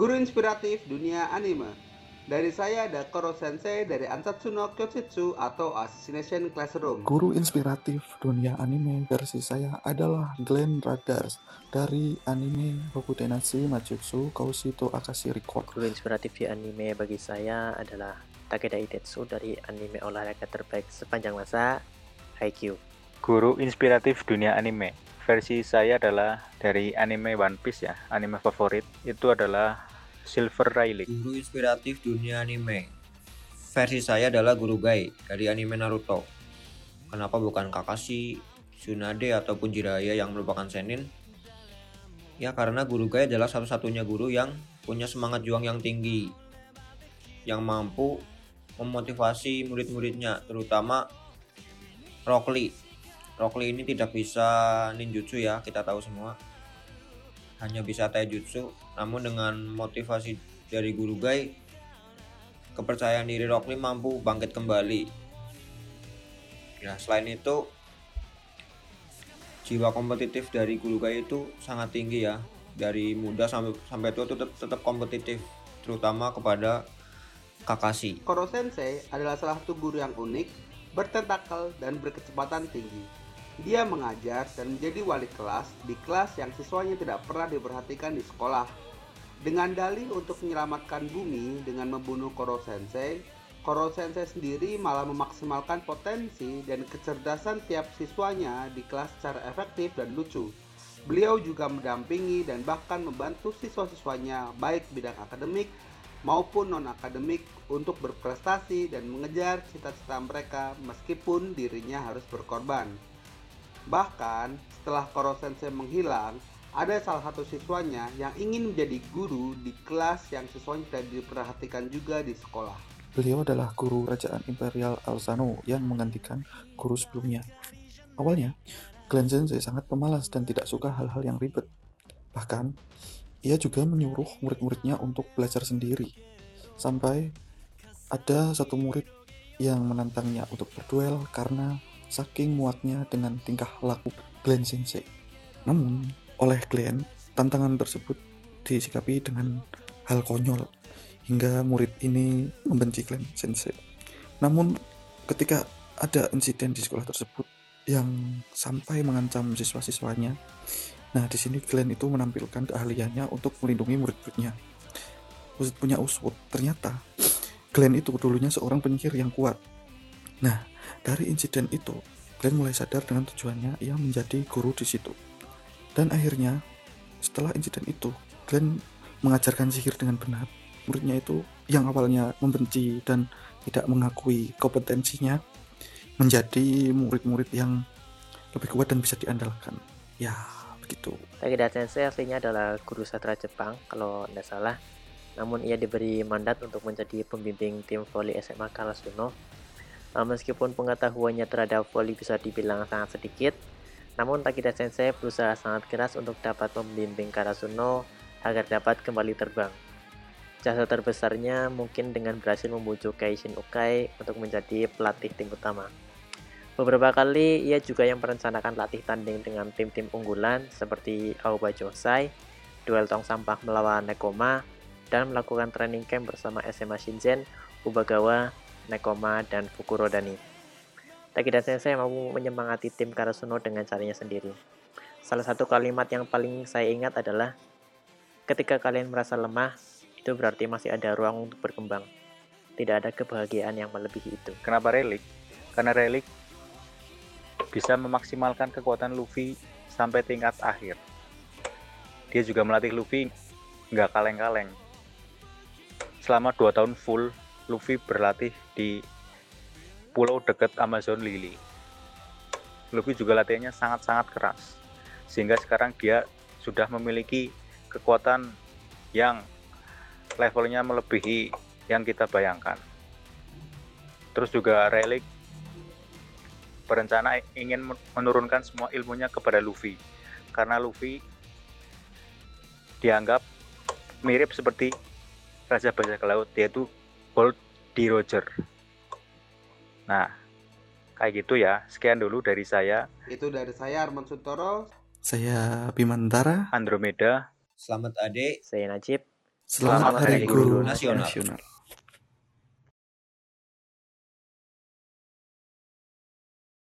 Guru inspiratif dunia anime. Dari saya ada Koro Sensei dari Ansatsuno Kyoshitsu atau Assassination Classroom. Guru inspiratif dunia anime versi saya adalah Glenn Radars dari anime Rokutenatsu Majutsu Kaushito Akashi Record. Guru inspiratif di anime bagi saya adalah Takeda Itetsu dari anime olahraga terbaik sepanjang masa, Haikyuu. Guru inspiratif dunia anime versi saya adalah dari anime One Piece ya, anime favorit itu adalah Silver Rayleigh. Guru inspiratif dunia anime. Versi saya adalah Guru Gai dari anime Naruto. Kenapa bukan Kakashi, Tsunade ataupun Jiraiya yang merupakan senin? Ya karena Guru Gai adalah satu-satunya guru yang punya semangat juang yang tinggi. Yang mampu memotivasi murid-muridnya, terutama Rock Lee. Rock Lee ini tidak bisa ninjutsu ya, kita tahu semua. Hanya bisa taijutsu. Namun dengan motivasi dari guru Gai kepercayaan diri Rock Lee mampu bangkit kembali. Ya selain itu jiwa kompetitif dari guru Gai itu sangat tinggi ya. Dari muda sampai sampai tua tetap tetap kompetitif terutama kepada Kakashi. Koro Sensei adalah salah satu guru yang unik, bertentakel, dan berkecepatan tinggi. Dia mengajar dan menjadi wali kelas di kelas yang siswanya tidak pernah diperhatikan di sekolah. Dengan dalih untuk menyelamatkan bumi dengan membunuh Koro Sensei, Koro Sensei sendiri malah memaksimalkan potensi dan kecerdasan tiap siswanya di kelas secara efektif dan lucu. Beliau juga mendampingi dan bahkan membantu siswa-siswanya baik bidang akademik maupun non-akademik untuk berprestasi dan mengejar cita-cita mereka meskipun dirinya harus berkorban. Bahkan setelah Koro Sensei menghilang, ada salah satu siswanya yang ingin menjadi guru di kelas yang siswanya tidak diperhatikan juga di sekolah. Beliau adalah guru kerajaan Imperial Alzano yang menggantikan guru sebelumnya. Awalnya, Glenn Sensei sangat pemalas dan tidak suka hal-hal yang ribet. Bahkan, ia juga menyuruh murid-muridnya untuk belajar sendiri. Sampai ada satu murid yang menantangnya untuk berduel karena saking muatnya dengan tingkah laku Glenn Sensei. Namun, oleh Glenn, tantangan tersebut disikapi dengan hal konyol hingga murid ini membenci Glenn Sensei. Namun, ketika ada insiden di sekolah tersebut yang sampai mengancam siswa-siswanya, nah di sini Glenn itu menampilkan keahliannya untuk melindungi murid-muridnya. Usut punya usut, ternyata Glenn itu dulunya seorang penyihir yang kuat. Nah, dari insiden itu, Glenn mulai sadar dengan tujuannya ia menjadi guru di situ. Dan akhirnya, setelah insiden itu, Glenn mengajarkan sihir dengan benar. Muridnya itu yang awalnya membenci dan tidak mengakui kompetensinya menjadi murid-murid yang lebih kuat dan bisa diandalkan. Ya, begitu. Takeda Sensei aslinya adalah guru sastra Jepang kalau tidak salah. Namun ia diberi mandat untuk menjadi pembimbing tim voli SMA Karasuno Uh, meskipun pengetahuannya terhadap voli bisa dibilang sangat sedikit, namun Takeda Sensei berusaha sangat keras untuk dapat membimbing Karasuno agar dapat kembali terbang. Jasa terbesarnya mungkin dengan berhasil membujuk Keishin Ukai untuk menjadi pelatih tim utama. Beberapa kali ia juga yang merencanakan latih tanding dengan tim-tim unggulan seperti Aoba Josai, duel tong sampah melawan Nekoma, dan melakukan training camp bersama SMA Shinzen, Ubagawa, Nekoma, dan Fukurodani. Takeda Sensei mampu menyemangati tim Karasuno dengan caranya sendiri. Salah satu kalimat yang paling saya ingat adalah, ketika kalian merasa lemah, itu berarti masih ada ruang untuk berkembang. Tidak ada kebahagiaan yang melebihi itu. Kenapa relik? Karena relik bisa memaksimalkan kekuatan Luffy sampai tingkat akhir. Dia juga melatih Luffy nggak kaleng-kaleng. Selama 2 tahun full, Luffy berlatih di pulau dekat Amazon Lily. Luffy juga latihannya sangat-sangat keras, sehingga sekarang dia sudah memiliki kekuatan yang levelnya melebihi yang kita bayangkan. Terus juga Relic berencana ingin menurunkan semua ilmunya kepada Luffy, karena Luffy dianggap mirip seperti Raja Bajak Laut, yaitu Bolt di Roger. Nah, kayak gitu ya. Sekian dulu dari saya. Itu dari saya Arman Suntoro. Saya Bimantara. Andromeda. Selamat adik. Saya Najib. Selamat Hari Guru Nasional. Nasional.